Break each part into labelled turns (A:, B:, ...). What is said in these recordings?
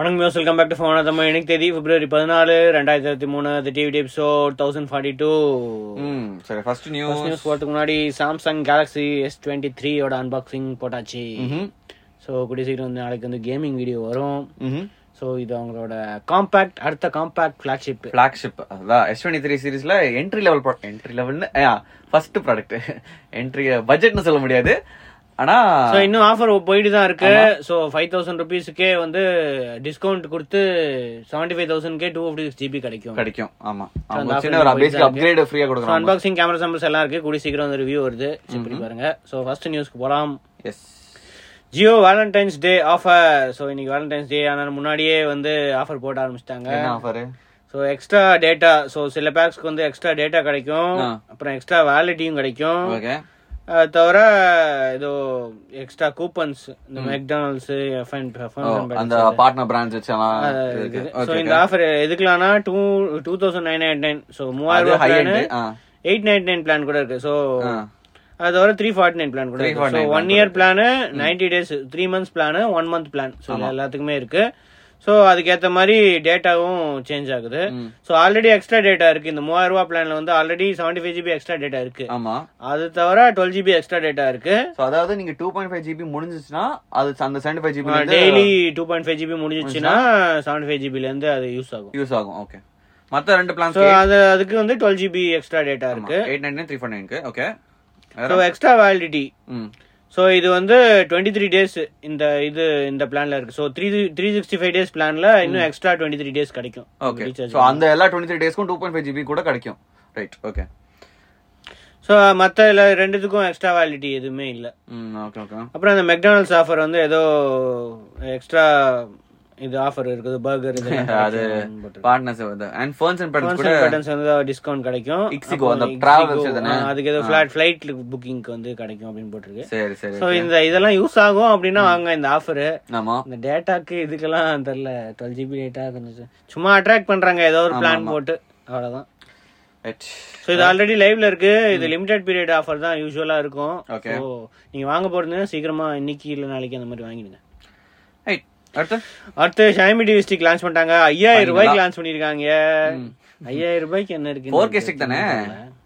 A: வணக்கம் muse welcome back to phone Tamil எனக்கு தேதி பிப்ரவரி பதினாலு ரெண்டாயிரத்தி இருபத்தி மூணு the TV episode thousand forty two
B: சரி ஃபர்ஸ்ட் நியூஸ்
A: நியூஸ் போகிறதுக்கு முன்னாடி சாம்சங் கேலக்ஸி எஸ் டுவெண்ட்டி த்ரீயோட அன்பாக்சிங் போட்டாச்சு. ஸோ கூடிய சீக்கிரம் வந்து நாளைக்கு வந்து கேமிங் வீடியோ வரும். ஸோ இது அவங்களோட காம்பேக்ட் அடுத்த காம்பேக்ட் ஃபிளாக்ஷிப்
B: ஃபிளாக்ஷிப் அதான் எஸ் டுவெண்ட்டி த்ரீ சீரீஸ்ல என்ட்ரி லெவல் என்ட்ரி லெவல்னு ஃபர்ஸ்ட் ப்ராடக்ட் என்ட்ரி பட்ஜெட்னு சொல்ல முடியாது. ஆனா
A: இன்னும் ஆஃபர் போயிட்டு தான் இருக்கு. ஸோ ஃபைவ் தௌசண்ட் ருபீஸுக்கே வந்து டிஸ்கவுண்ட் கொடுத்து செவன்டி ஃபைவ் தௌசண்ட்கே டூ ஃபிஃப்டி சிக்ஸ் ஜிபி கிடைக்கும்.
B: கிடைக்கும். ஆமா. சின்ன ஒரு பேசிக் அப்கிரேட் ஃப்ரீயா
A: ஸோ
B: கொடுக்குறாங்க.
A: அன்பாக்சிங் கேமரா சாம்பிள்ஸ் எல்லாம் இருக்கு. கூடிய சீக்கிரம் வந்து ரிவ்யூ வருது. பண்ணி பாருங்க. ஸோ ஃபர்ஸ்ட் நியூஸ்க்கு போகலாம்
B: yes
A: Jio Valentine's day offer so இன்னைக்கு வேலண்டைன்ஸ் டே ஆனால் முன்னாடியே வந்து ஆஃபர் போட ஆரம்பிச்சிட்டாங்க.
B: Offer
A: so extra data so சில பேக்ஸ்க்கு வந்து எக்ஸ்ட்ரா டேட்டா கிடைக்கும். அப்புறம் எக்ஸ்ட்ரா வேலிட்டியும் கிடைக்கும். தவிர ஏதோ எக்ஸ்ட்ரா கூப்பன்ஸ் இந்த மெக்டானல்ஸ்
B: அந்த பார்ட்னர் பிரான்ச் வச்சலாம்
A: ஸோ இந்த offer எதுக்கலாம்னா two two thousand nine nine nine so மூவாயிரம் ரூபாய் எயிட் நைன் நைன் பிளான் கூட இருக்கு. ஸோ அது தவிர த்ரீ ஃபார்ட்டி நைன் பிளான் கூட இருக்கு.
B: 349
A: so one year plan ninety days three months plan one month plan so எல்லாத்துக்குமே இருக்கு. ஸோ அதுக்கேற்ற மாதிரி டேட்டாவும் சேஞ்ச் ஆகுது. ஸோ ஆல்ரெடி எக்ஸ்ட்ரா டேட்டா இருக்கு. இந்த மூவாயிரம் ரூபாய் பிளான்ல வந்து already seventy five GB extra data இருக்கு.
B: ஆமா.
A: அது தவிர டுவெல் ஜிபி எக்ஸ்ட்ரா டேட்டா இருக்கு.
B: சோ அதாவது நீங்க டூ பாயிண்ட் ஃபைவ் ஜிபி முடிஞ்சிச்சுன்னா அது அந்த seventy five GB
A: daily two point five GB முடிஞ்சிச்சுன்னா seventy five ஜிபில இருந்து அது யூஸ் ஆகும்.
B: யூஸ் ஆகும். ஓகே மத்த ரெண்டு பிளான்ஸ்
A: ஸோ அது அதுக்கு வந்து டுவெல் ஜிபி எக்ஸ்ட்ரா டேட்டா இருக்கு.
B: எயிட் நைன் த்ரீ ஃபோர் நைனுக்கு okay
A: so extra validity so இது வந்து டுவெண்ட்டி த்ரீ டேஸ் இந்த இது இந்த பிளான்ல இருக்கு. So three three sixty five days பிளான்ல இன்னும் எக்ஸ்ட்ரா டுவெண்ட்டி த்ரீ டேஸ் கிடைக்கும்.
B: ஓகே ஸோ அந்த எல்லா டுவெண்ட்டி த்ரீ டேஸ்க்கும் டூ பாயிண்ட் ஃபைவ் ஜிபி கூட கிடைக்கும். ரைட் ஓகே
A: ஸோ மற்ற எல்லா ரெண்டுத்துக்கும் எக்ஸ்ட்ரா வேலிடிட்டி எதுவுமே இல்லை.
B: ஓகே ஓகே
A: அப்புறம் அந்த மெக்டானல்ஸ் ஆஃபர் வந்து ஏதோ எக்ஸ்ட்ரா இது ஆஃபர் இருக்குது பர்கர்
B: அது partners and phones and batters கூட
A: பேட்டர்ன்ஸ் வந்து டிஸ்கவுண்ட் கிடைக்கும். அப்புறம்
B: அந்த travels தானே?
A: அதுக்கு ஏதோ ஃபிளைட் ஃபிளைட் புக்கிங்க்கு வந்து கிடைக்கும் அப்படின்னு போட்டிருக்கு.
B: சரி சரி
A: ஸோ இந்த இதெல்லாம் யூஸ் ஆகும் அப்படின்னா வாங்க இந்த ஆஃபர்
B: ஆமா.
A: இந்த டேட்டாக்கு இதுக்கெல்லாம் தெரியல டுவெல் ஜிபி டேட்டா கொஞ்சம் சும்மா அட்ராக்ட் பண்றாங்க ஏதோ ஒரு பிளான் போட்டு. அவ்வளவுதான். ஸோ இது ஆல்ரெடி லைவ்ல இருக்கு. இது லிமிடெட் பீரியட் ஆஃபர் தான் யூஸ்வலா இருக்கும். ஸோ நீங்க வாங்க போறது சீக்கிரமா இன்னைக்கு இல்ல நாளைக்கு அந்த மாதிரி வாங்கிடுங்க.
B: அடுத்து?
A: அடுத்து ஷாமி டிவி ஸ்டிக் லான்ச் பண்ணிட்டாங்க. ஐயாயிரம் ரூபாய்க்கு லான்ச் பண்ணிருக்காங்க ஐயாயிரம் ரூபாய்க்கு என்ன இருக்கு
B: ஃபோர் கே ஸ்டிக் தானே?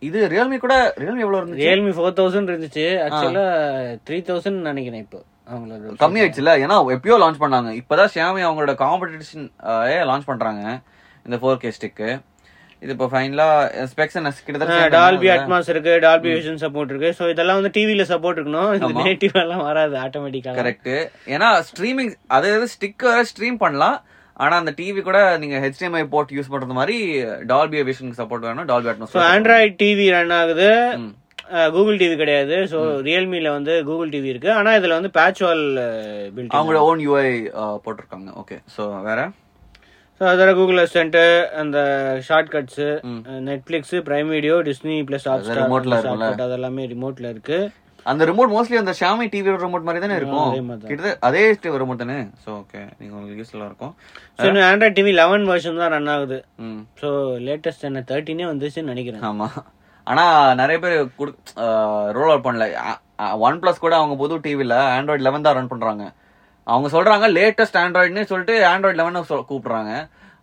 B: இது ரியல்மி கூட ரியல்மி எவ்வளவு இருந்துச்சு?
A: ரியல்மி ஃபோர் தௌசண்ட் இருந்துச்சு. ஆக்சுவலா த்ரீ தௌசண்ட் நினைக்கிறேன் இப்போ. அவங்களோட
B: கம்மி ஆயிடுச்சுல ஏன்னா எப்பயோ லான்ச் பண்ணாங்க. இப்பதான் ஷியாமி அவங்களோட காம்படிஷன் லான்ச் பண்றாங்க. இந்த ஃபோர் கே ஸ்டிக்கு இது இப்போ ஃபைனலா ஸ்பெக்ஸ் கிட்டத்தட்ட
A: டால்பி அட்மாஸ் இருக்கு டால்பி விஷன் சப்போர்ட் இருக்கு. சோ இதெல்லாம் வந்து டிவில சப்போர்ட் இருக்கணும். இந்த நேட்டிவ் எல்லாம் வராது ஆட்டோமேட்டிக்கா
B: கரெக்ட் ஏன்னா ஸ்ட்ரீமிங் அதாவது ஸ்டிக் வர ஸ்ட்ரீம் பண்ணலாம். ஆனா அந்த டிவி கூட நீங்க HDMI போர்ட் யூஸ் பண்றது மாதிரி டால்பி விஷனுக்கு சப்போர்ட் வேணும் Dolby
A: so
B: Atmos
A: Android TV run ஆகுது. கூகுள் டிவி கிடையாது. ஸோ ரியல்மில வந்து கூகுள் டிவி இருக்கு. ஆனா இதுல வந்து பேட்ச் வால் பில்ட்
B: அவங்களோட ஓன் யூஐ போட்டிருக்காங்க. ஓகே சோ வேற?
A: ஸோ அதோட கூகுள் அசிஸ்டன்ட் அந்த shortcuts Netflix Prime Video Disney plus hot
B: remote ல இருக்கும்ல.
A: ஸ்டார் அதெல்லாமே ரிமோட்ல இருக்கு.
B: அந்த ரிமோட் மோஸ்ட்லி அந்த ஷாமி டிவி ரிமோட் மாதிரி தானே இருக்கும். கிட்டத்தட்ட அதே ரிமோட் தானே? சோ ஓகே நீங்க உங்களுக்கு யூஸ்ஃபுல்லா இருக்கும்.
A: So Android TV eleven version தான் ரன் ஆகுது. ஸோ லேட்டஸ்ட் என்ன தேர்ட்டினே வந்துச்சுன்னு நினைக்கிறேன்.
B: ஆமா. ஆனா நிறைய பேர் ரோல் அவுட் பண்ணல. ஒன் பிளஸ் கூட அவங்க புது டிவில ஆண்ட்ராய்ட் லெவன் தான் ரன் பண்றாங்க. அவங்க சொல்றாங்க லேட்டஸ்ட் ஆண்ட்ராய்டுன்னு சொல்லிட்டு ஆண்ட்ராய்ட் லெவன் கூப்பிடுறாங்க.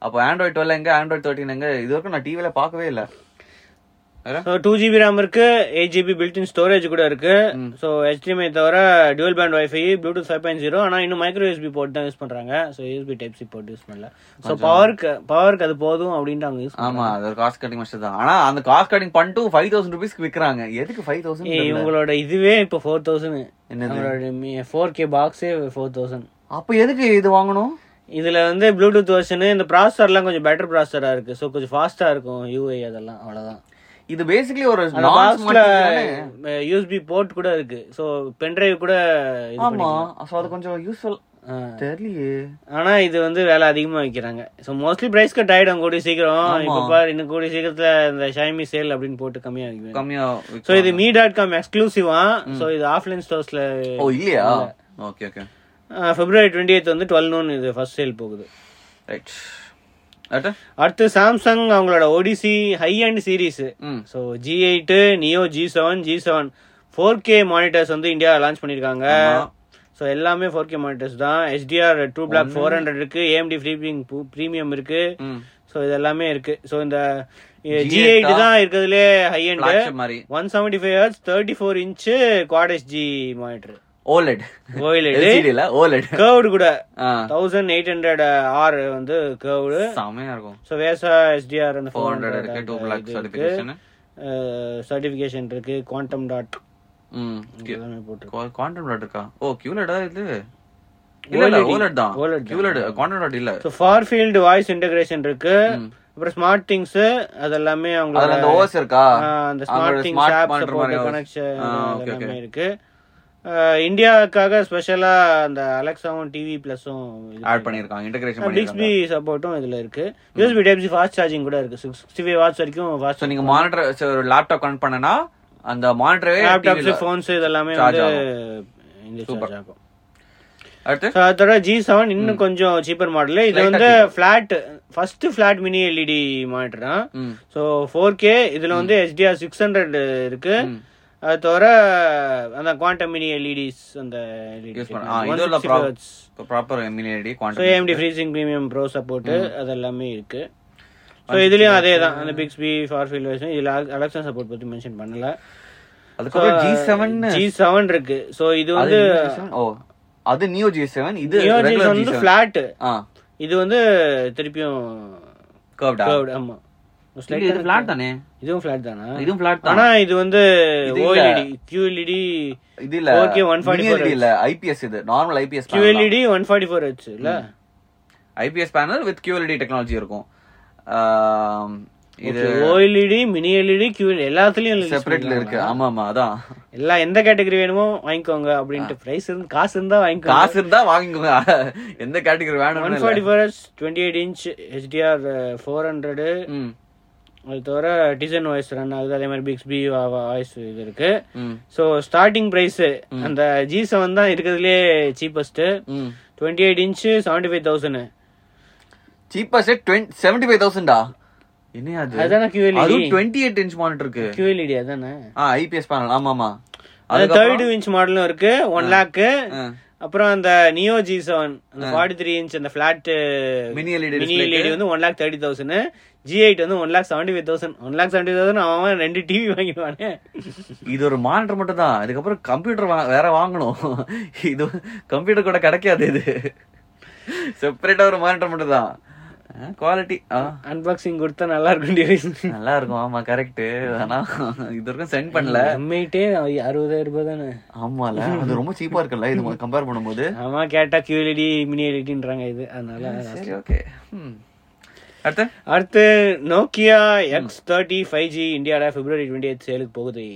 B: அப்போ ஆண்ட்ராய்டு டுவெல் எங்க ஆண்ட்ராய்டு தேர்ட்டின் எங்க இது வரைக்கும் நான் டிவியில் பார்க்கவே இல்லை.
A: டூ ஜிபி ரேம் இருக்கு எயிட் ஜிபி பில்டின் ஸ்டோரேஜ் கூட இருக்கு. ஸோ HDMI தவிர dual band Wi-Fi Bluetooth five point zero ஆனால் இன்னும் மைக்ரோ யூஎஸ்பி போர்ட் தான் யூஸ் பண்றாங்க. So USB type C port use பண்ணல. ஸோ பவருக்கு பவருக்கு அது போதும் அப்படின்ட்டு அவங்க யூஸ்
B: ஆமா அது காஸ்ட் கட்டிங் மஸ்ட் தான். ஆனா அந்த காஸ்ட் கட்டிங் பண்ணிட்டு ஃபைவ் தௌசண்ட் ருபீஸ்க்கு விக்கிறாங்க. எதுக்கு ஃபைவ் தௌசண்ட்
A: இவங்களோட இதுவே இப்போ ஃபோர் தௌசண்ட்? அவங்களோட ஃபோர் கே பாக்ஸே ஃபோர் தௌசண்ட்
B: அப்ப எதுக்கு இது வாங்கணும்?
A: இதுல வந்து ப்ளூடூத் வெர்ஷனு இந்த ப்ராசஸர்லாம் கொஞ்சம் பெட்டர் ப்ராசஸரா இருக்கு. ஸோ கொஞ்சம் ஃபாஸ்டா இருக்கும் யூஐ அதெல்லாம். அவ்வளவுதான்.
B: இது பேசிக்கலி ஒரு?
A: யூஎஸ்பி போர்ட் கூட இருக்கு. ஸோ பென்ட்ரைவ் கூட இது
B: ஆமா. சோ அது கொஞ்சம் யூஸ்ஃபுல். தெரியலையே.
A: ஆனா இது வந்து வேலை அதிகமா வைக்கிறாங்க. ஸோ மோஸ்ட்லி பிரைஸ் கட் ஆயிடும் கூடிய சீக்கிரம். இப்ப பாரு இன்னும் கூடிய சீக்கிரத்துல இந்த ஷைமி சேல் அப்படின்னு போட்டு கம்மியா வைக்குவேன்
B: கம்மியா
A: ஸோ இது மீ டாட் காம் எக்ஸ்க்ளூசிவா ஸோ இது ஆஃப்லைன் ஸ்டோர்ஸ்ல
B: ஓ இல்லையா? Okay okay
A: February twenty eighth வந்து டுவெல் நோன் இது ஃபர்ஸ்ட் சேல் போகுது.
B: ரைட் அடுத்து?
A: சாம்சங் அவங்களோட Odyssey high and series so G eight Neo G seven G seven four K monitors வந்து இந்தியா லான்ச் பண்ணியிருக்காங்க. ஸோ எல்லாமே ஃபோர் கே மானிட்டர்ஸ் தான். HDR true black four hundred இருக்கு. AMD FreeSync premium இருக்கு. So இது எல்லாமே இருக்கு. ஸோ இந்த
B: G8
A: ஜி எயிட் தான் இருக்கிறதுலே ஹை
B: மாதிரி.
A: One seventy five hertz thirty four inch quad G monitor
B: OLED LCD இல்ல ஓலெட்
A: கர்வ்டு கூட.
B: ஆ.
A: தௌசண்ட் எயிட் ஹண்ட்ரட் ஆர் வந்து கர்வ்டு
B: செமையா இருக்கும்.
A: ஸோ வேசா எஸ்டிஆர் அந்த
B: ஃபோர்
A: ஃபோர்
B: ஹண்ட்ரட் இருக்கு டூ பிளாக் சர்டிபிகேஷன்
A: சர்டிஃபிகேஷன் இருக்கு குவாண்டம் டாட்
B: ம் குவாண்டம் டாட் இருக்கா? ஓ கியூலெடா இது? இல்ல இல்ல ஓலெட் தான்.
A: OLED தான்.
B: கியூலெட் குவாண்டம் டாட் இல்ல.
A: So far field voice integration இருக்கு. அப்புறம் ஸ்மார்ட் திங்ஸ் அது எல்லாமே அவங்களோட
B: அந்த ஓஎஸ் இருக்கா?
A: அந்த smart things app support. Connection எல்லாமே. இருக்கு. இந்தியாவுக்காக ஸ்பெஷலா அந்த அலெக்சாவும் டிவி பிளஸும்
B: ஆட் பண்ணிருக்காங்க இன்டகிரேஷன்
A: பிக்ஸ்பி சப்போர்ட்டும் இதுல இருக்கு. யூஎஸ்பி டைப் ஃபாஸ்ட் சார்ஜிங் கூட இருக்கு. சிக்ஸ்டி ஃபைவ் வாட்ஸ் வரைக்கும் ஃபாஸ்ட்
B: சோ நீங்க மானிட்டர் ஒரு லேப்டாப் கனெக்ட் பண்ணனா அந்த மானிட்டரே
A: லேப்டாப்ஸ் ஃபோன்ஸ் இதெல்லாமே வந்து இந்த சார்ஜ் ஆகும். அதோட ஜி செவன் இன்னும் கொஞ்சம் சீப்பர் மாடல் இது வந்து flat first flat mini LED monitor தான் ஸோ ஃபோர் கே இதுல வந்து HDR சிக்ஸ் ஹண்ட்ரட் இருக்கு. அது தவிர அந்த குவாண்டம் மினி எல்இடிஸ் அந்த
B: proper amenity
A: so AMD FreeSync Premium Pro support அது எல்லாமே இருக்கு. ஸோ இதுலயும் அதே தான் அந்த பிக்ஸ்பி ஃபார் ஃபீல் வெர்ஷன் இதுல அலெக்சா சப்போர்ட் பத்தி மென்ஷன் பண்ணல.
B: அதுக்கப்புறம் ஜி செவன்
A: ஜி செவன் இருக்கு. ஸோ இது வந்து
B: ஓ அது நியோ ஜி செவன் இது
A: நியோ ஜி வந்து
B: செவன்
A: ஃபிளாட்
B: ஆ.
A: இது வந்து திருப்பியும்
B: கர்வ்டா
A: curved, ஆமா. Slight
B: இது ஃபிளாட் தானே?
A: இதுவும் ஃபிளாட் தானா?
B: இதுவும் ஃபிளாட் தான்?
A: ஆனா இது வந்து. ஓஎல்இடி QLED
B: இது இல்ல.
A: 4K 144
B: mini LED இல்ல. ஐபிஎஸ் இது. நார்மல் ஐபிஎஸ்
A: QLED 144 ஹெச் இல்ல?
B: IPS panel with QLED technology இருக்கும். இது
A: ஓஎல்இடி மினி எல்இடி QLED எல்லாத்துலயும்
B: செப்பரேட்ல இருக்கு. ஆமா ஆமா அதான்.
A: எல்லா எந்த கேட்டகரி வேணுமோ வாங்கிக்கோங்க அப்படின்ட்டு பிரைஸ் இருந்து காசு இருந்தா வாங்கிக்கோங்க.
B: காசு இருந்தா வாங்கிக்கோங்க. எந்த கேட்டகரி
A: ஒன்
B: வேணும்
A: forty four twenty eight inch HDR four hundred அது தவிர டிசைன் வாய்ஸ் ரன் ஆகுது அதே மாதிரி பிக்ஸ்பி வாய்ஸ் இது இருக்கு. ஸோ ஸ்டார்டிங் ப்ரைஸ் அந்த ஜி செவன் தான் இருக்கிறதுலே சீப்பஸ்ட்
B: ம்.
A: Twenty eight inch seventy five thousand
B: cheapest twenty seventy five தௌசண்டா என்ன அது?
A: அதானே
B: அதுவும் டுவெண்ட்டி எயிட் இன்ச் மானிட்டர் இருக்கு
A: QLED அதானே.
B: ஆ ஐபிஎஸ் பேனல் ஆமா ஆமா
A: அது தேர்ட்டி டூ இன்ச் மாடலும் இருக்கு ஒன் லேக்கு
B: ஆ.
A: அப்புறம் அந்த நியோ ஜி செவன் அந்த ஃபார்ட்டி த்ரீ இன்ச் அந்த flat
B: Mini LED
A: mini LED வந்து one lakh thirty thousand G eight வந்து one lakh seventy five thousand one lakh seventy thousand அவன் ரெண்டு டிவி வாங்கிடுவானே.
B: இது ஒரு மானிட்டர் மட்டும் தான். இதுக்கப்புறம் கம்ப்யூட்டர் வேற வாங்கணும். இது கம்ப்யூட்டர் கூட கிடைக்காது இது. செப்பரேட்டா ஒரு மானிட்டர் மட்டும் தான். குவாலிட்டி
A: அன்பாக்சிங் கொடுத்தா நல்லா இருக்கும்
B: நல்லா இருக்கும் ஆமா கரெக்ட் ஆனா இது வரைக்கும் சென்ட் பண்ணல.
A: எம்ஐட்டே அறுபதாயிரம் ரூபாய் தானே.
B: ஆமால அது ரொம்ப சீப்பா இருக்குல்ல இது கம்பேர் பண்ணும்போது.
A: ஆமா கேட்டா QLED மினி எல்இடின்றாங்க இது. அதனால
B: சரி ஓகே அடுத்து?
A: அடுத்து Nokia X thirty five G இந்தியால பிப்ரவரி டுவெண்ட்டி எயிட் சேலுக்கு போகுது.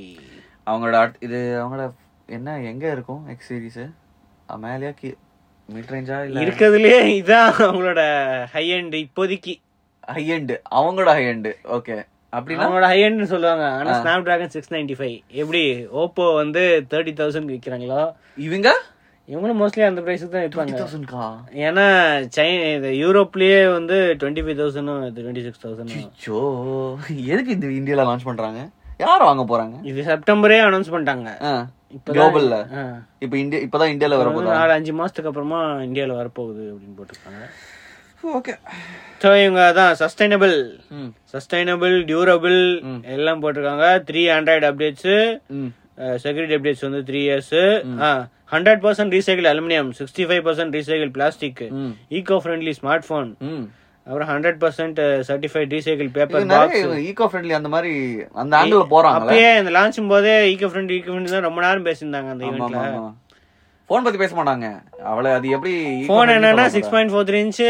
B: அவங்களோட இது அவங்களோட என்ன எங்க இருக்கும் எக்ஸ் சீரிஸ் மேலேயா கீ மிட் ரேஞ்சா இல்ல?
A: இருக்கிறதுலே இதான் அவங்களோட ஹை எண்ட் இப்போதைக்கு.
B: ஹை எண்ட் அவங்களோட ஹை எண்ட் ஓகே அப்படின்னா?
A: அவங்களோட ஹை எண்ட் சொல்லுவாங்க. ஆனா Snapdragon six ninety five எப்படி? ஓப்போ வந்து தேர்ட்டி தௌசண்ட் விற்கிறாங்களோ
B: இவங்க?
A: இவங்களும் மோஸ்ட்லி அந்த பிரைஸுக்கு தான் விற்பாங்க. ஏன்னா சைனா இது யூரோப்லயே வந்து டுவெண்ட்டி ஃபைவ் தௌசண்டும் டுவெண்ட்டி சிக்ஸ் தௌசண்ட்
B: எதுக்கு இது இந்தியால லான்ச் பண்றாங்க? யார் வாங்க போறாங்க?
A: இது செப்டம்பரே அனௌன்ஸ் பண்ணிட்டாங்க.
B: குளோபல்ல. இப்ப இந்தியா இப்பதான் இந்தியால வர
A: வந்து
B: போதா?
A: நாலு அஞ்சு மாசத்துக்கு அப்புறமா இந்தியால வரப்போகுது அப்படின்னு போட்டிருக்காங்க.
B: ஓகே.
A: ஸோ இவங்க அதான் சஸ்டைனபிள் சஸ்டைனபிள் டியூரபிள் எல்லாம் போட்டிருக்காங்க. Three Android updates security updates வந்து three years hundred percent recycle aluminium sixty five percent recycle plastic eco friendly smartphone
B: ம்.
A: அப்புறம் hundred percent certified recycle paper box
B: eco friendly அந்த மாதிரி அந்த ஆங்கிள் போறாங்கல்ல?
A: அப்பயே இந்த லான்ச்சும் போதே ஈகோ ஃப்ரெண்ட் ஈகோ ஃப்ரெண்ட் தான் ரொம்ப நேரம் பேசியிருந்தாங்க அந்த ஈவெண்ட்ல
B: ஆமா போன் பத்தி பேச மாட்டாங்க. அவளை அது எப்படி
A: ஃபோன் என்னன்னா six point four three inch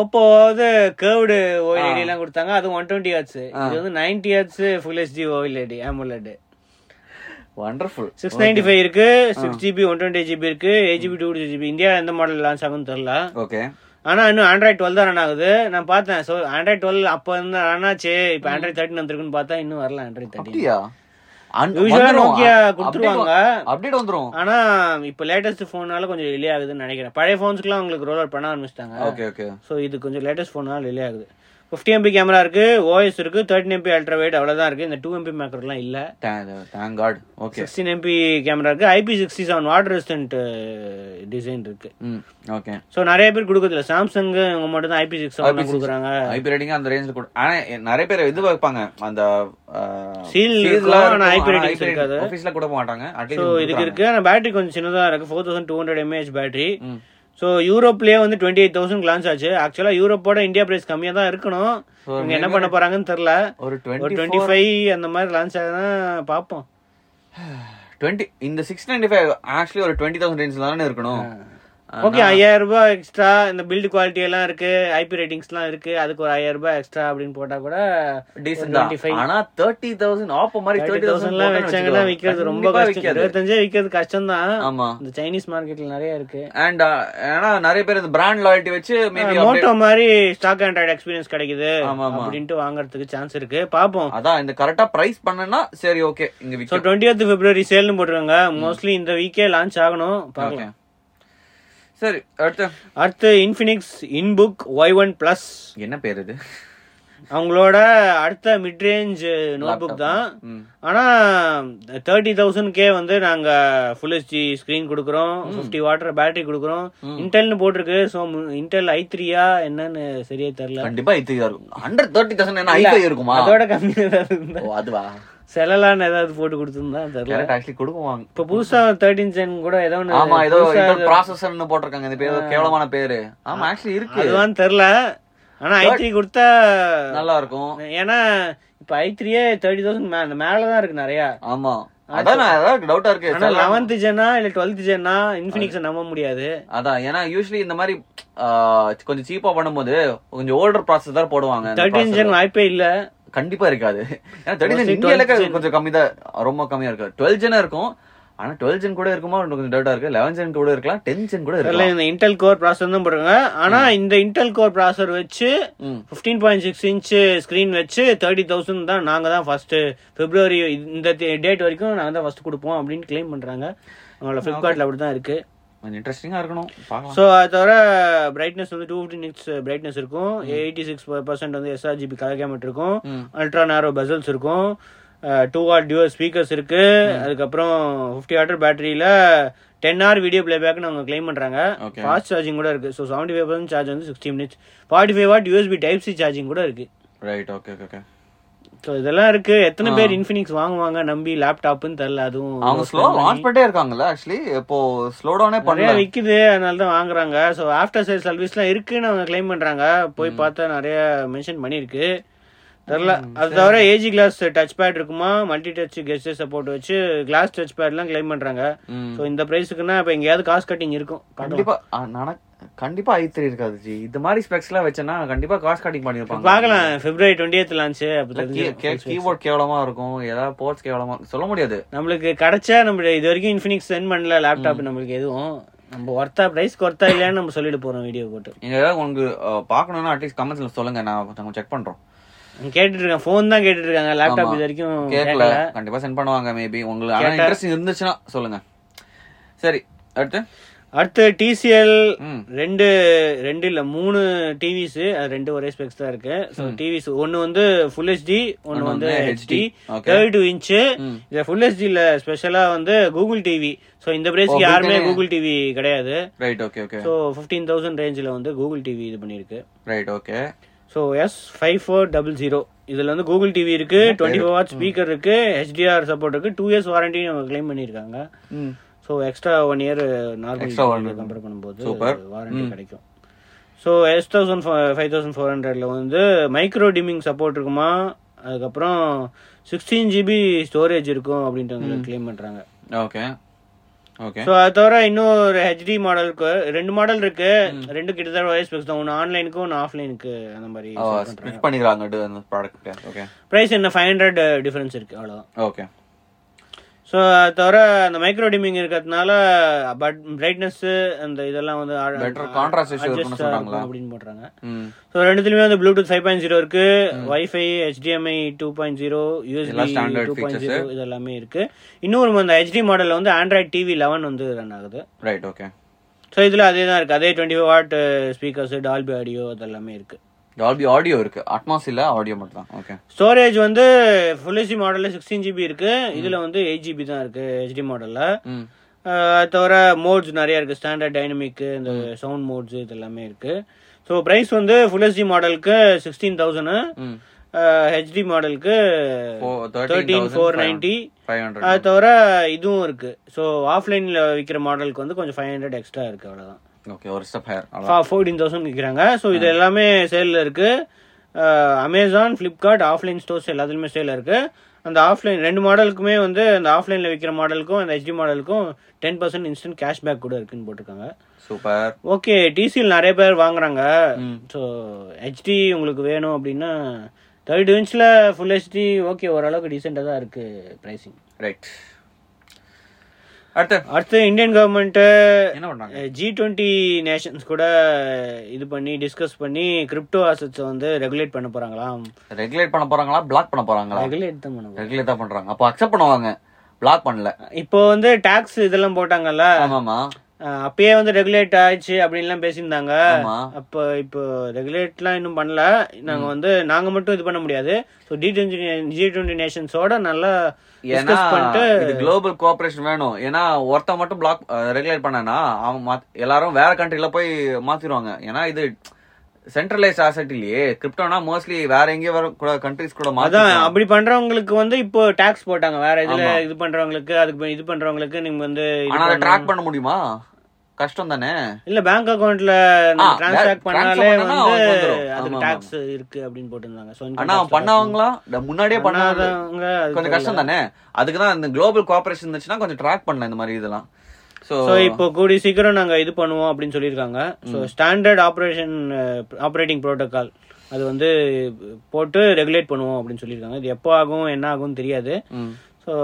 A: ஓப்போவாவது curved OLED எல்லாம் கொடுத்தாங்க. அது ஒன் டுவெண்ட்டி ஹர்ட்ஸ் இது வந்து ninety hertz full HD OLED AMOLED.
B: Wonderful
A: six ninety five இருக்கு six GB one twenty GB இருக்கு eight GB two GB India எந்த model launch ஆகும்னு தெரியல.
B: ஓகே
A: ஆனா இன்னும் ஆண்ட்ராய்ட் டுவெல் தான் ரன் ஆகுது. நான் பார்த்தேன். ஸோ ஆண்ட்ராய்ட் டுவெல் அப்போ இருந்து ரன் ஆச்சு. இப்போ ஆண்ட்ராய்ட் தேர்ட்டின் வந்திருக்குன்னு பார்த்தா இன்னும் வரல ஆண்ட்ராய்ட்
B: அப்படியா?
A: யூஸ்வலா நோக்கியா கொடுத்துருவாங்க.
B: அப்டேட் வந்துரும்.
A: ஆனா இப்ப லேட்டஸ்ட் போனால கொஞ்சம் டிலே ஆகுதுன்னு நினைக்கிறேன். பழைய போன்ஸ்க்குலாம் உங்களுக்கு ரோல் அவுட் பண்ண ஆரம்பிச்சிட்டாங்க.
B: ஓகே ஓகே
A: ஸோ இது கொஞ்சம் லேட்டஸ்ட் ஃபோனால டிலே ஆகுது. ஃபிஃப்டி எம்பி கேமரா இருக்கு ஓஎஸ் இருக்கு தேர்ட்டின் எம்பி அல்ட்ரா வைட் அவ்வளவுதான் இருக்கு. இந்த டூ எம்பி மேக்கர்லாம் இல்ல.
B: Thank God okay
A: sixteen MP camera இருக்கு. IP sixty seven water resistant design இருக்கு.
B: ஓகே
A: ஸோ நிறைய பேர் கொடுக்கறதில்ல. சாம்சங் இவங்க மட்டும் தான் ஐபி சிக்ஸ் செவன் கொடுக்குறாங்க.
B: ஐபி ரேட்டிங் அந்த ரேஞ்சில் கூட ஆனா நிறைய பேர் இது வைப்பாங்க. அந்த
A: ஆனா IP ratings இருக்காது.
B: ஆஃபீஸ்ல கூட போக மாட்டாங்க
A: ஸோ இதுக்கு இருக்கு. ஆனால் பேட்டரி கொஞ்சம் சின்னதாக இருக்கு. Four thousand two hundred mAh battery so யூரோப்லயே வந்து டுவெண்ட்டி எயிட் தௌசண்ட் லான்ச் ஆச்சு. ஆக்சுவலாக யூரோப்போட இந்தியா பிரைஸ் கம்மியாக தான் இருக்கணும். இவங்க என்ன பண்ண போறாங்கன்னு தெரியல.
B: ஒரு டுவெண்ட்டி
A: ஃபைவ் அந்த மாதிரி லான்ச் ஆகுதுன்னா பார்ப்போம்.
B: டுவெண்ட்டி இந்த சிக்ஸ் நைன்டி ஃபைவ் ஆக்சுவலி ஒரு டுவெண்ட்டி தௌசண்ட் ரேஞ்சில் தானே இருக்கணும்
A: ஓகே ஐயாயிரம் ரூபாய் எக்ஸ்ட்ரா இந்த பில்டு குவாலிட்டி எல்லாம் இருக்கு ஐபி ரேட்டிங்ஸ்லாம் இருக்கு அதுக்கு ஒரு ஐயாயிரம் ரூபாய் எக்ஸ்ட்ரா அப்படின்னு போட்டா கூட
B: டீசென்ட் ஆனா தேர்ட்டி தௌசண்ட் ஆப்போ மாதிரி தேர்ட்டி
A: தௌசண்ட் எல்லாம் வச்சாங்கன்னா விக்கிறது ரொம்ப கஷ்டம். இருபத்தஞ்சே விக்கிறது கஷ்டம் தான்
B: ஆமா.
A: இந்த சைனீஸ் மார்க்கெட்ல நிறைய இருக்கு.
B: அண்ட் ஏன்னா நிறைய பேர் இந்த பிராண்ட் லாயல்ட்டி வச்சு
A: மோட்டோ மாதிரி ஸ்டாக் ஆண்ட்ராய்டு எக்ஸ்பீரியன்ஸ் கிடைக்குது. அப்படின்ட்டு வாங்குறதுக்கு சான்ஸ் இருக்கு. பாப்போம்
B: அதான் இந்த கரெக்டா பிரைஸ் பண்ணனா சரி ஓகே இங்க
A: டுவெண்ட்டி பிப்ரவரி சேல்னு போட்டுருக்காங்க. மோஸ்ட்லி இந்த வீக்கே லான்ச் ஆகணும். பார்க்கலாம்.
B: சரி அடுத்து.
A: அடுத்து Infinix InBook Y one plus
B: என்ன பேர் இது?
A: அவங்களோட அடுத்த மிட் ரேஞ்ச் நோட் புக் தான்.
B: ம்.
A: ஆனா தேர்ட்டி தௌசண்ட் கே வந்து நாங்க ஃபுல் ஹெச்டி ஸ்கிரீன் கொடுக்குறோம். ஃபிஃப்டி வாட்டர் பேட்டரி கொடுக்குறோம். இன்டெல்னு போட்டிருக்கு. ஸோ இன்டெல் ஐ த்ரீயா என்னன்னு சரியா தெரியல.
B: கண்டிப்பா இது இருக்கும். ஹண்ட்ரட் தேர்ட்டி தௌசண்ட் என்ன ஐஃபை இருக்குமா?
A: அதோட கம்மி ஏதாவது இருந்தா
B: ஓ அதுவா?
A: செலலான்னு ஏதாவது போட்டு கொடுத்துருந்தா தெரியல.
B: ஆக்சுவலி கொடுக்குவாங்க
A: இப்ப புதுசா தேர்ட்டின் சென் கூட ஏதோ ஒண்ணு
B: ஆமா ஏதோ ப்ராசஸர்னு போட்டிருக்காங்க. இந்த பேர் கேவலமான பேரு. ஆமா ஆக்சுவலி இருக்கு.
A: அதுவான்னு தெரியல. ஆனா ஐ த்ரீ கொடுத்தா
B: நல்லா இருக்கும்
A: ஏன்னா இப்ப ஐ த்ரீயே தேர்ட்டி தௌசண்ட் மேலதான் இருக்கு நிறைய.
B: ஆமா. அதான் அதான் டவுட்டா இருக்கு.
A: ஆனா லெவன்த் ஜென்னா இல்ல டுவெல்த் ஜென்னா இன்ஃபினிக்ஸ் நம்ப முடியாது.
B: அதான் ஏன்னா யூஸ்வலி இந்த மாதிரி கொஞ்சம் சீப்பா பண்ணும்போது கொஞ்சம் ஓல்டர் ப்ராசஸ் தான் போடுவாங்க
A: தேர்ட்டின். ஜென் வாய்ப்பே இல்ல.
B: கண்டிப்பா இருக்காது. ஏன்னா தேர்ட்டி
A: Mostly
B: இந்தியால
A: 12 gen.
B: கொஞ்சம் கம்மி தான் ரொம்ப கம்மியா இருக்கு. டுவெல் ஜெனா இருக்கும். ஆனா டுவெல் ஜென் கூட இருக்குமா கொஞ்சம் டவுட்டா இருக்கு. லெவன் ஜென் கூட இருக்கலாம் டென் ஜென் கூட இருக்கலாம்.
A: இந்த இன்டெல் கோர் ப்ராசர் தான் போடுறாங்க ஆனா இந்த இன்டெல் கோர் ப்ராசர் வச்சு. Fifteen point six inch screen வச்சு தேர்ட்டி தௌசண்ட் தான் நாங்க தான் ஃபர்ஸ்ட் பிப்ரவரி இந்த டேட் வரைக்கும் நாங்க தான் ஃபர்ஸ்ட் கொடுப்போம் அப்படின்னு கிளைம் பண்றாங்க. அவங்களோட ஃபிளிப்கார்ட்ல அப்படி தான் இருக்கு.
B: கொஞ்சம் இன்ட்ரெஸ்டிங்கா இருக்கணும். பார்க்கலாம்.
A: ஸோ அது தவிர பிரைட்னஸ் வந்து டூ ஃபிஃப்டி நிக்ஸ் பிரைட்னஸ் இருக்கும். எயிட்டி சிக்ஸ் பர்சன்ட் வந்து எஸ்ஆர்ஜிபி கலர் கேமட் இருக்கும். அல்ட்ரா நேரோ பெசல்ஸ் இருக்கும். டூ வாட் டியூர் ஸ்பீக்கர்ஸ் இருக்கு. அதுக்கப்புறம் ஃபிஃப்டி வாட்டர் பேட்டரியில டென் ஹவர் வீடியோ பிளேபேக்னு அவங்க கிளைம்
B: Okay.
A: ஃபாஸ்ட் சார்ஜிங் கூட இருக்கு. So seventy five percent charge வந்து sixty minutes forty five watt USB type C charging கூட இருக்கு.
B: ரைட் ஓகே ஓகே
A: ஸோ இதெல்லாம் இருக்கு. எத்தனை பேர் இன்ஃபினிக்ஸ் வாங்குவாங்க நம்பி லேப்டாப்னு தெரியல அதுவும்
B: அவங்க ஸ்லோ லான்ச் பண்ணிட்டே இருக்காங்கல்ல ஆக்சுவலி இப்போ ஸ்லோ டவுனே
A: நிறைய
B: பண்ணல.
A: விக்குது அதனால தான் வாங்குறாங்க. ஸோ ஆஃப்டர் சேல் சர்வீஸ்லாம் இருக்குன்னு அவங்க கிளைம் பண்றாங்க. போய் பார்த்தா நிறைய மென்ஷன் பண்ணியிருக்கு. தெரியல. அது தவிர ஏஜி கிளாஸ் டச் பேட் இருக்குமா? மல்டி டச் கெஸ்ட் சப்போர்ட் வச்சு கிளாஸ் டச் பேட்லாம் கிளைம் பண்றாங்க. ஸோ இந்த பிரைஸுக்குன்னா இப்போ எங்கேயாவது காஸ்ட் கட்டிங் இருக்கும். பார்க்கலாம்.
B: கண்டிப்பா ஆ, நானா கண்டிப்பா ஐ த்ரீ இருக்காது ஜி. இந்த மாதிரி ஸ்பெக்ஸ் எல்லாம் வச்சேன்னா கண்டிப்பா காஸ்ட் கட்டிங் பண்ணிருப்பாங்க
A: பார்க்கலாம். பிப்ரவரி டுவெண்ட்டி எய்த் தெரிஞ்சு
B: கீபோர்ட் கேவலமா இருக்கும். ஏதாவது போர்ட்ஸ் கேவலமா சொல்ல முடியாது.
A: நம்மளுக்கு கிடைச்சா நம்ம இது வரைக்கும் இன்ஃபினிக்ஸ் சென்ட் பண்ணல லேப்டாப் நம்மளுக்கு எதுவும். நம்ம ஒர்த்தா பிரைஸ் ஒர்த்தா இல்லையான்னு நம்ம சொல்லிட்டு போறோம் வீடியோ போட்டு.
B: நீங்க ஏதாவது உங்களுக்கு பார்க்கணும்னா அட்லீஸ்ட் கமெண்ட்ஸ்ல சொல்லுங்க. நான் நாங்க செக் பண்றோம்.
A: கேட்டுட்டு இருக்காங்க ஃபோன் தான் கேட்டுட்டு இருக்காங்க லேப்டாப். இது வரைக்கும்
B: கேட்கல. கண்டிப்பா சென்ட் பண்ணுவாங்க மேபி உங்களுக்கு இன்ட்ரெஸ்ட் இருந்துச்சுன்னா சொல்லுங்க. சரி அடுத்து?
A: அடுத்து டிசிஎல். ரெண்டு ரெண்டு இல்ல மூணு டிவிஸ் ரெண்டு ஒரே ஸ்பெக்ஸ் தான் இருக்கு. ஸோ டிவிஸ் ஒன்னு வந்து ஃபுல் ஹெச்டி ஒன்னு வந்து ஹெச்டி. தேர்ட்டி டூ இன்ச்சு
B: ம்.
A: இந்த ஃபுல் ஹெச்டில ஸ்பெஷலா வந்து கூகுள் டிவி ஸோ இந்த பிரைஸ்க்கு யாருமே கூகுள் டிவி கிடையாது.
B: Right okay okay
A: so fifteen thousand ரேஞ்சில் வந்து கூகுள் டிவி இது பண்ணியிருக்கு
B: right okay
A: so S five four double zero இதுல வந்து கூகுள் டிவி இருக்கு டுவெண்ட்டி ஃபோர் வாட் ஸ்பீக்கர் இருக்கு ஹெச்டிஆர் சப்போர்ட் இருக்கு டூ இயர்ஸ் வாரண்டி அவங்க கிளைம் பண்ணியிருக்காங்க so extra one year normal. Compare பண்ணும்போது. வாரண்டி கிடைக்கும். So S thousand five thousand four ஹண்ட்ரட்ல வந்து மைக்ரோ டிமிங் சப்போர்ட் இருக்குமா? அதுக்கப்புறம் சிக்ஸ்டீன் ஜிபி ஸ்டோரேஜ் இருக்கும் அப்படின்ட்டு கிளைம் பண்றாங்க.
B: ஓகே ஓகே
A: ஸோ அது தவிர இன்னொரு ஹெச்டி மாடல் இருக்கு ரெண்டு மாடல் இருக்கு. ரெண்டு கிட்டத்தட்ட ஒரே ஸ்பெக்ஸ் தான். ஒன்று ஆன்லைனுக்கு ஒன்று ஆஃப்லைனுக்கு அந்த மாதிரி
B: ஸ்பிளிட் பண்ணிக்கிறாங்க ஓகே
A: ப்ரைஸ் என்ன? ஃபைவ் ஹண்ட்ரட் டிஃபரன்ஸ் இருக்கு. அவ்வளோதான்
B: ஓகே
A: ஸோ தவிர அந்த மைக்ரோ டிமிங் இருக்கிறதுனால பட் பிரைட்னஸ் அந்த இதெல்லாம் வந்து? ஆகும் அப்படின்னு போடுறாங்க. ஸோ ரெண்டுத்துலயுமே வந்து ப்ளூடூத் ஃபைவ் பாயிண்ட் ஜீரோ இருக்கு. Wi-Fi HDMI two point zero USB two point. Zero இது எல்லாமே இருக்கு. இன்னொரு அந்த ஹெச்டி மாடல்ல வந்து ஆண்ட்ராய்ட் டிவி லெவன் வந்து ரன் ஆகுது.
B: ரைட் ஓகே
A: ஸோ இதுல அதே தான் இருக்கு. அதே twenty watt speakers Dolby audio அது எல்லாமே இருக்கு.
B: டால்பி ஆடியோ இருக்கு. அட்மாஸ் இல்ல ஆடியோ மட்டும் தான் ஓகே
A: ஸ்டோரேஜ் வந்து ஃபுல் ஹெச்டி மாடல்ல சிக்ஸ்டீன் ஜிபி இருக்கு. இதுல வந்து எயிட் ஜிபி தான் இருக்கு ஹெச்டி மாடல்ல அது தவிர மோட்ஸ் நிறைய இருக்கு. ஸ்டாண்டர்ட் டைனமிக் இந்த சவுண்ட் மோட்ஸ் இது எல்லாமே இருக்கு. ஸோ பிரைஸ் வந்து ஃபுல் ஹெச்டி மாடலுக்கு சிக்ஸ்டீன் தௌசண்ட் ஹெச்டி மாடலுக்கு தேர்ட்டீன் ஃபோர் நைன்டி அது தவிர இதுவும் இருக்கு. ஸோ ஆஃப்லைன்ல விற்கிற மாடலுக்கு வந்து கொஞ்சம் ஃபைவ் ஹண்ட்ரட் எக்ஸ்ட்ரா இருக்கு அவ்வளவுதான்.
B: ஓகே ஒரு ஸ்டெப் ஹையர்
A: ஃபோர்டீன் தௌசண்ட் விற்கிறாங்க ஸோ இது எல்லாமே சேல்ல இருக்கு. அமேசான் ஃப்ளிப்கார்ட் ஆஃப்லைன் ஸ்டோர்ஸ் எல்லாத்துலயுமே சேல்ல இருக்கு. அந்த ஆஃப்லைன் ரெண்டு மாடலுக்குமே வந்து அந்த ஆஃப்லைன்ல விற்கிற மாடலுக்கும் அந்த ஹெச்டி மாடலுக்கும் டென் பர்சன்ட் இன்ஸ்டன்ட் கேஷ்பேக் கூட இருக்குன்னு போட்டிருக்காங்க.
B: சூப்பர்
A: ஓகே டிசியில் நிறைய பேர் வாங்குறாங்க. ஸோ ஹெச்டி உங்களுக்கு வேணும் அப்படின்னா தேர்ட் இன்ச்சில் ஃபுல் ஹெச்டி ஓகே ஓரளவுக்கு டீசெண்டாக தான் இருக்கு ப்ரைசிங்
B: ரைட் அடுத்து.
A: அடுத்து இந்தியன் கவர்மெண்ட்
B: என்ன பண்றாங்க
A: ஜி டுவெண்ட்டி நேஷன்ஸ் கூட இது பண்ணி டிஸ்கஸ் பண்ணி கிரிப்டோ அசட்ஸை வந்து ரெகுலேட் பண்ண போறாங்களாம்.
B: ரெகுலேட் பண்ண போறாங்களா? பிளாக் பண்ண போறாங்களா?
A: ரெகுலேட் தான் பண்ணுவாங்க.
B: ரெகுலேட் தான் பண்றாங்க. அப்போ அக்செப்ட் பண்ணுவாங்க. பிளாக் பண்ணல.
A: இப்போ வந்து டாக்ஸ் இதெல்லாம் போட்டாங்கல்ல?
B: ஆமாமா
A: அப்பயே வந்து ரெகுலேட் ஆயிடுச்சு அப்படின்லாம் பேசியிருந்தாங்க. அப்போ இப்போ ரெகுலேட்லாம் இன்னும் பண்ணல. நாங்க வந்து நாங்க மட்டும் இது பண்ண முடியாது. So T twenty G twenty நேஷன்ஸோட நல்லா
B: ஏன்னா இது குளோபல் கோஆபரேஷன் வேணும். ஏன்னா ஒருத்தன் மட்டும் பிளாக் ரெகுலேட் பண்ணனா அவன் மாத்- எல்லாரும் வேற கண்ட்ரில போய் மாத்திடுவாங்க ஏன்னா இது சென்ட்ரலைஸ் ஆசெட் இல்லையே. கிரிப்டோனா மோஸ்ட்லி வேற எங்கேயோ வர கூட கண்ட்ரிஸ் கூட
A: அதான் அப்படி பண்றவங்களுக்கு வந்து இப்போ டாக்ஸ் போட்டாங்க. வேற இதுல இது பண்றவங்களுக்கு அதுக்கு இது பண்றவங்களுக்கு நீங்க வந்து
B: ஆனா. ட்ராக் பண்ண முடியுமா? கஷ்டம் தானே
A: இல்ல பேங்க் அக்கவுண்ட்ல டிரான்சாக்ட் பண்ணாலே
B: பண்ணா
A: வந்து. அதுக்கு டாக்ஸ் இருக்கு அப்படின்னு போட்டிருந்தாங்க.
B: ஆனா பண்ணவங்களா முன்னாடியே பண்ணாத
A: பண்ணாதவங்க.
B: கொஞ்சம் கஷ்டம் தானே அதுக்கு தான் இந்த குளோபல் கோஆபரேஷன் இருந்துச்சுன்னா கொஞ்சம் ட்ராக் பண்ணலாம் இந்த மாதிரி இதெல்லாம். சோ
A: ஸோ இப்போ கூடி சீக்கிரம் நாங்க இது பண்ணுவோம் அப்படின்னு சொல்லியிருக்காங்க. So standard operation operating protocol அது வந்து போட்டு ரெகுலேட் பண்ணுவோம் அப்படின்னு சொல்லியிருக்காங்க. இது எப்போ ஆகும் என்ன ஆகும்னு தெரியாது. ஸோ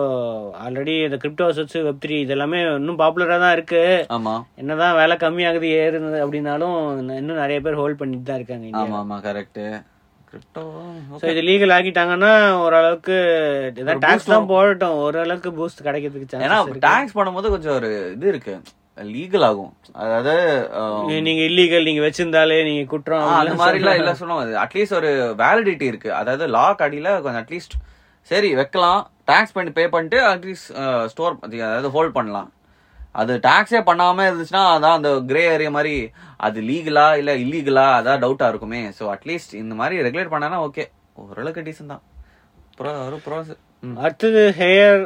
A: ஆல்ரெடி இந்த கிரிப்டோ அசட்ஸ் வெப் த்ரீ இதெல்லாமே இன்னும் பாப்புலராக தான் இருக்கு.
B: ஆமா.
A: என்னதான் வேலை கம்மியாகுது ஏறுது அப்படின்னாலும் இன்னும் நிறைய பேர் ஹோல்ட் பண்ணிட்டு தான் இருக்காங்க இங்க
B: ஆமா ஆமா கரெக்ட் கிரிப்டோ
A: ஸோ இது லீகல் ஆக்கிட்டாங்கன்னா ஓரளவுக்கு இதான் டாக்ஸ் தான் போடட்டும். ஓரளவுக்கு பூஸ்ட் கிடைக்கிறதுக்கு
B: ஏன்னா
A: சான்ஸ்
B: டாக்ஸ் பண்ணும்போது கொஞ்சம் ஒரு இது இருக்கு. லீகல் ஆகும். அதாவது அஹ்,
A: நீங்க இல்லீகல் நீங்க வச்சிருந்தாலே நீங்க குற்றம்
B: அந்த மாதிரி எல்லாம் இல்ல சொல்லுவாங்க. அட்லீஸ்ட் ஒரு வேலிடிட்டி இருக்கு. அதாவது லாக் அடியில கொஞ்சம் அட்லீஸ்ட் சரி வைக்கலாம். டாக்ஸ் பண்ணி பே பண்ணிட்டு அட்லீஸ்ட் ஸ்டோர் அதாவது ஹோல்ட் பண்ணலாம். அது டாக்ஸே பண்ணாம இருந்துச்சுன்னா அதான் அந்த கிரே ஏரியா மாதிரி அது லீகலா இல்ல இல்லீகலா அதான் டவுட்டா இருக்குமே. சோ அட்லீஸ்ட் இந்த மாதிரி ரெகுலேட் பண்ணானா ஓகே ஓரளவுக்கு டீசன் தான். ப்ரோ ஒரு ப்ரோஸ்
A: அடுத்தது ஹேயர்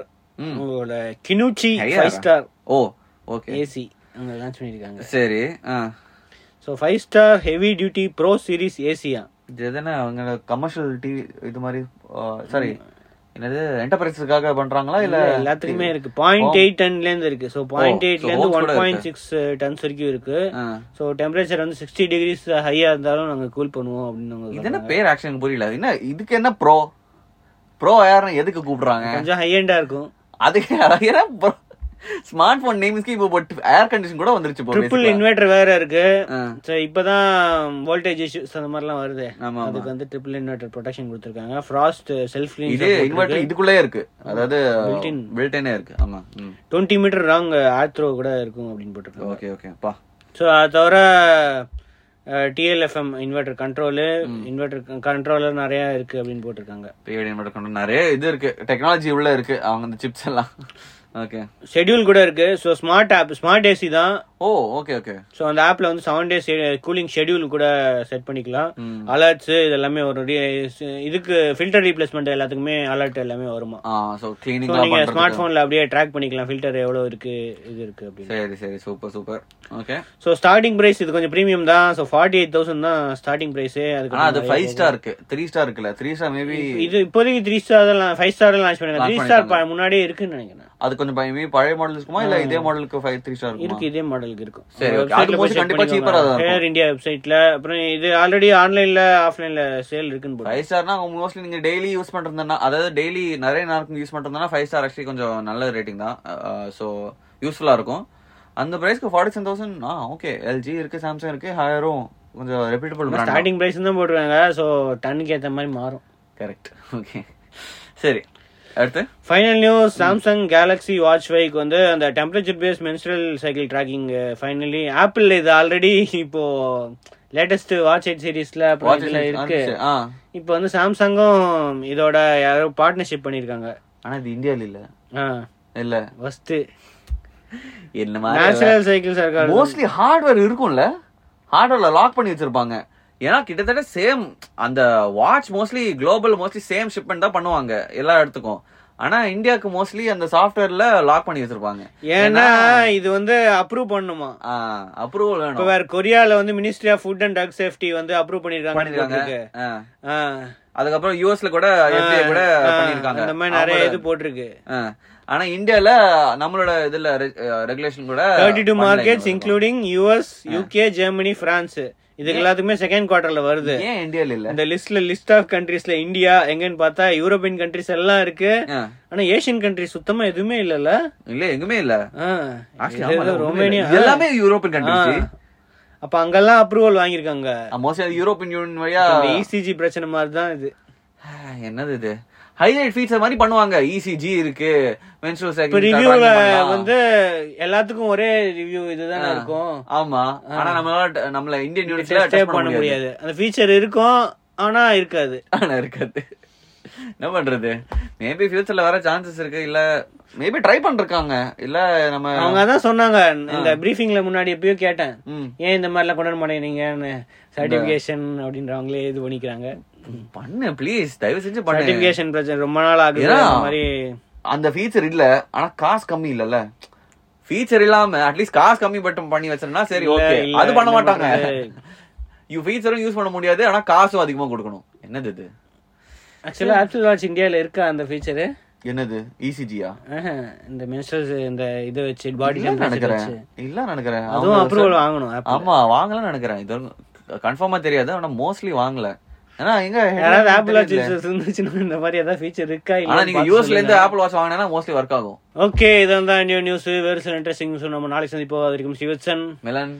A: கினுச்சி ஃபைவ்? ஸ்டார்
B: ஓ ஓகே
A: ஏசி அங்க லான்ச் பண்ணிருக்காங்க
B: சரி ஆ.
A: So five star heavy duty pro series Asia
B: இது எதுனா அவங்க கமர்ஷியல் டிவி இது மாதிரி சாரி என்னது என்டர்பிரைஸுக்காக பண்றாங்களா இல்ல?
A: எல்லாத்துக்குமே இருக்கு. பாயிண்ட் எயிட் டன்ல இருந்து இருக்கு. ஸோ பாயிண்ட் எயிட்ல இருந்து ஒன் பாயிண்ட் சிக்ஸ் டன்ஸ் வரைக்கும் இருக்கு. ஸோ டெம்பரேச்சர் வந்து சிக்ஸ்டி டிகிரிஸ் ஹையா இருந்தாலும் நாங்க கூல் பண்ணுவோம் அப்படின்னு
B: இது என்ன பேர் ஆக்ஷன் புரியல. என்ன இதுக்கு என்ன ப்ரோ ப்ரோ யாரும் எதுக்கு கூப்பிடுறாங்க?
A: கொஞ்சம் ஹை எண்டா இருக்கும்.
B: அதுக்கு ஏன்னா ஸ்மார்ட் போன் நேம்ஸ்க்கு இப்போ ஏர் கண்டிஷன் கூட வந்துருச்சு
A: ட்ரிபிள். இன்வெர்டர் வேற இருக்கு. ஸோ இப்பதான் வோல்டேஜ் இஷ்யூஸ் அந்த மாதிரிலாம் வருது.
B: ஆமா, ஆமா.
A: அதுக்கு வந்து ட்ரிபிள் இன்வெர்டர் ப்ரொடெக்ஷன் கொடுத்துருக்காங்க. ஃப்ராஸ்ட் செல்ஃப்
B: இது இன்வெர்டர் இதுக்குள்ளே இருக்கு. அதாவது
A: Built-in.
B: பில்டனே இருக்கு. ஆமா
A: டுவெண்ட்டி மீட்டர் ராங் ஆத்ரோ கூட இருக்கும் அப்படின்னு போட்டிருக்காங்க.
B: ஓகே ஓகே பா.
A: ஸோ அது தவிர DLFM inverter control inverter controller நிறைய இருக்கு அப்படின்னு போட்டிருக்காங்க.
B: பிஏடி இன்வெர்டர் கொண்டு நிறைய இது இருக்கு. டெக்னாலஜி உள்ள இருக்கு. அவங்க இந்த சிப்ஸ் எல்லாம். ஓகே
A: ஷெட்யூல் கூட இருக்கு. So smart app smart AC தான்.
B: ஓ ஓகே ஓகே
A: ஸோ அந்த ஆப்ல வந்து செவன் டேஸ் கூலிங் ஷெட்யூல் கூட செட் பண்ணிக்கலாம். அலர்ட்ஸ் இது எல்லாமே வரும் இதுக்கு ஃபில்டர் ரீப்ளேஸ்மெண்ட் எல்லாத்துக்குமே அலர்ட் எல்லாமே வருமா? ஸோ
B: கிளீனிங்
A: நீங்க ஸ்மார்ட் போன்ல அப்படியே ட்ராக் பண்ணிக்கலாம். ஃபில்டர் எவ்வளவு இருக்கு இது இருக்கு அப்படின்னு.
B: சரி சரி. Super super okay
A: so starting price இது கொஞ்சம் ப்ரீமியம் தான். ஸோ ஃபார்ட்டி எயிட் தௌசண்ட் தான் ஸ்டார்டிங் பிரைஸே அதுக்கு
B: அது ஃபைவ் ஸ்டார் இருக்கு. த்ரீ ஸ்டார் இருக்குல்ல. த்ரீ ஸ்டார் மேபி
A: இது இப்போதைக்கு த்ரீ ஸ்டார் தான். ஃபைவ் ஸ்டார் லான்ச் பண்ணுங்க த்ரீ ஸ்டார் முன்னாடியே இருக்குன்னு நினைக்கிறேன்.
B: அது கொஞ்சம் பய- maybe பழைய மாடல் இருக்குமா? இல்ல இதே மாடலுக்கு ஃபைவ் த்ரீ ஸ்டார் இருக்குமா?
A: இருக்கு இதே மாடலுக்கு இருக்கும்
B: சரி, கண்டிப்பா ஆ தான்
A: இந்தியா வெப்சைட்ல அப்புறம் இது ஆல்ரெடி ஆன்லைன்ல ஆஃப்லைன்ல சேல் இருக்குன்னு போட்டு.
B: ஃபைவ் ஸ்டார்னா மோஸ்ட்லி நீங்க டெய்லி யூஸ் பண்றதுனா அதாவது டெய்லி நிறைய நாளுக்கு யூஸ் பண்றதுனா ஃபைவ் ஸ்டார் ஆக்சுவலி கொஞ்சம் நல்ல ரேட்டிங் தான். ஸோ யூஸ்ஃபுல்லா இருக்கும். அந்த பிரைஸ்க்கு ஃபார்ட்டி செவன் தௌசண்ட் ஆ ஓகே எல்ஜி இருக்கு சாம்சங் இருக்கு ஹையரும் கொஞ்சம் ரெப்யூட்டபிள்
A: ஸ்டார்டிங் பிரைஸ் தான். போட்டுருக்காங்க ஸோ டன்னுக்கு ஏத்த மாதிரி மாறும்.
B: கரெக்ட் ஓகே சரி. அடுத்து?
A: Final news Samsung Galaxy watch ஃபைவ்க்கு வந்து அந்த temperature base menstrual cycle tracking finally Apple இது ஆல்ரெடி இப்போ லேட்டஸ்ட் வாட்ச் எயிட் சீரீஸ்ல இருக்கு. இப்போ வந்து சாம்சங்கும் இதோட யாரோ பார்ட்னர்ஷிப் பண்ணிருக்காங்க.
B: ஆனா இது இந்தியால இல்ல. இல்ல.
A: ஃபர்ஸ்ட்
B: என்ன மாதிரி
A: நேச்சுரல் சைக்கிள்ஸ் இருக்காரு
B: மோஸ்ட்லி ஹார்ட்வேர் இருக்கும்ல. ஹார்ட்வேர்ல லாக் பண்ணி வச்சிருப்பாங்க. ஏன்னா கிட்டத்தட்ட சேம் அந்த watch mostly global mostly same shipment தான் பண்ணுவாங்க எல்லா இடத்துக்கும். ஆனா இந்தியாவுக்கு மோஸ்ட்லி அந்த சாஃப்ட்வேர்ல லாக் பண்ணி வச்சிருப்பாங்க.
A: ஏன்னா இது வந்து அப்ரூவ் பண்ணுமா?
B: அப்ரூவல்
A: இப்ப
B: வேணும்.
A: வேற கொரியால வந்து ministry of food and drug safety வந்து அப்ரூவ் பண்ணிருக்காங்க.
B: அதுக்கப்புறம் யூஎஸ்ல கூட கூட பண்ணிருக்காங்க.
A: அந்த மாதிரி நிறைய இது போட்டிருக்கு.
B: ஆனா இந்தியால நம்மளோட இதுல ரெகுலேஷன் கூட
A: thirty two markets. Including US UK Germany France இதுக்கு எல்லாத்துக்குமே செகண்ட் குவார்டர்ல வருது.
B: ஏன் இந்தியால இல்ல?
A: இந்த லிஸ்ட்ல லிஸ்ட் ஆஃப் கண்ட்ரீஸ்ல இந்தியா எங்கன்னு பார்த்தா யூரோப்பியன் கண்ட்ரிஸ் எல்லாம் இருக்கு. ஆனா ஏசியன் கண்ட்ரிஸ் சுத்தமா எதுவுமே இல்லல்ல.
B: இல்ல எங்குமே இல்ல.
A: ரொமேனியா
B: எல்லாமே யூரோப்பியன். கண்ட்ரிஸ்
A: அப்ப அங்கெல்லாம் அப்ரூவல் வாங்கியிருக்காங்க.
B: மோஸ்ட்லி யூரோப்பியன் யூனியன் வழியா
A: இசிஜி பிரச்சனை மாதிரி தான் இது
B: என்னது இது? ஹைலைட் ஃபீச்சர் மாதிரி பண்ணுவாங்க. இசிஜி இருக்கு. மென்சுரல்
A: இப்ப
B: சைக்கிள்
A: ரிவ்யூல வந்து எல்லாத்துக்கும் ஒரே ரிவ்யூ இதுதானே இருக்கும்.
B: ஆமா. ஆனா நம்மளால நம்மள இந்தியன் யூனிட்ல
A: பண்ண முடியாது. அந்த ஃபீச்சர் இருக்கும் ஆனா இருக்காது.
B: ஆனா இருக்காது. என்ன பண்றது? மேபி ஃபியூச்சர்ல வர சான்சஸ் இருக்கு. இல்ல மேபி ட்ரை பண்ணிருக்காங்க இல்ல நம்ம
A: அவங்க அதான் சொன்னாங்க. இந்த பிரீஃபிங்ல முன்னாடி எப்பயோ கேட்டேன். ஏன் இந்த மாதிரிலாம் கொண்டாட மாட்டேங்கிறீங்கன்னு சர்டிபிகேஷன் அப்படின்றவங்களே இது பண்ணிக்கிறாங்க.
B: பண்ணு ப்ளீஸ் தயவு செஞ்சு
A: சர்டிபிகேஷன் பிரச்சனை ரொம்ப நாள் ஆகுது. அந்த மாதிரி
B: அந்த ஃபீச்சர் இல்ல. ஆனா காசு கம்மி இல்லல்ல. ஃபீச்சர் இல்லாம அட்லீஸ்ட் காசு கம்மி மட்டும் பண்ணி வச்சிருந்தா சரி ஓகே அது பண்ண மாட்டாங்க? யூ ஃபீச்சரும் யூஸ் பண்ண முடியாது ஆனா காசும் அதிகமா கொடுக்கணும். என்னது இது?
A: ஆக்சுவலா ஆப்பிள் வாட்ச் இந்தியால இருக்கா அந்த ஃபீச்சர்
B: என்னது? இசிஜியா
A: இந்த மென்ஸ்ட்ரல் இந்த இதை வச்சு பாடி
B: நினைக்கிறேன். இல்ல நினைக்கிறேன்.
A: அதுவும் அப்ரூவல் வாங்கணும்.
B: ஆமா வாங்கலாம் நினைக்கிறேன். இது கன்ஃபார்மா தெரியாது ஆனா மோஸ்ட்லி வாங்கல. ஏன்னா எங்க
A: யாராவது ஆப்பிள் வாட்ச் இருந்துச்சுன்னா இந்த மாதிரி ஏதாவது ஃபீச்சர் இருக்கா
B: ஆனா நீங்க யூஎஸ்ல இருந்து ஆப்பிள் வாட்ச் வாங்கினா மோஸ்ட்லி ஒர்க் ஆகும்.
A: ஓகே இதான் தான் நியூ நியூஸ் வேறு சில இன்ட்ரெஸ்டிங் நம்ம நாளைக்கு சந்திப்போம். அது வரைக்கும் சிவச்சன்
B: மிலன்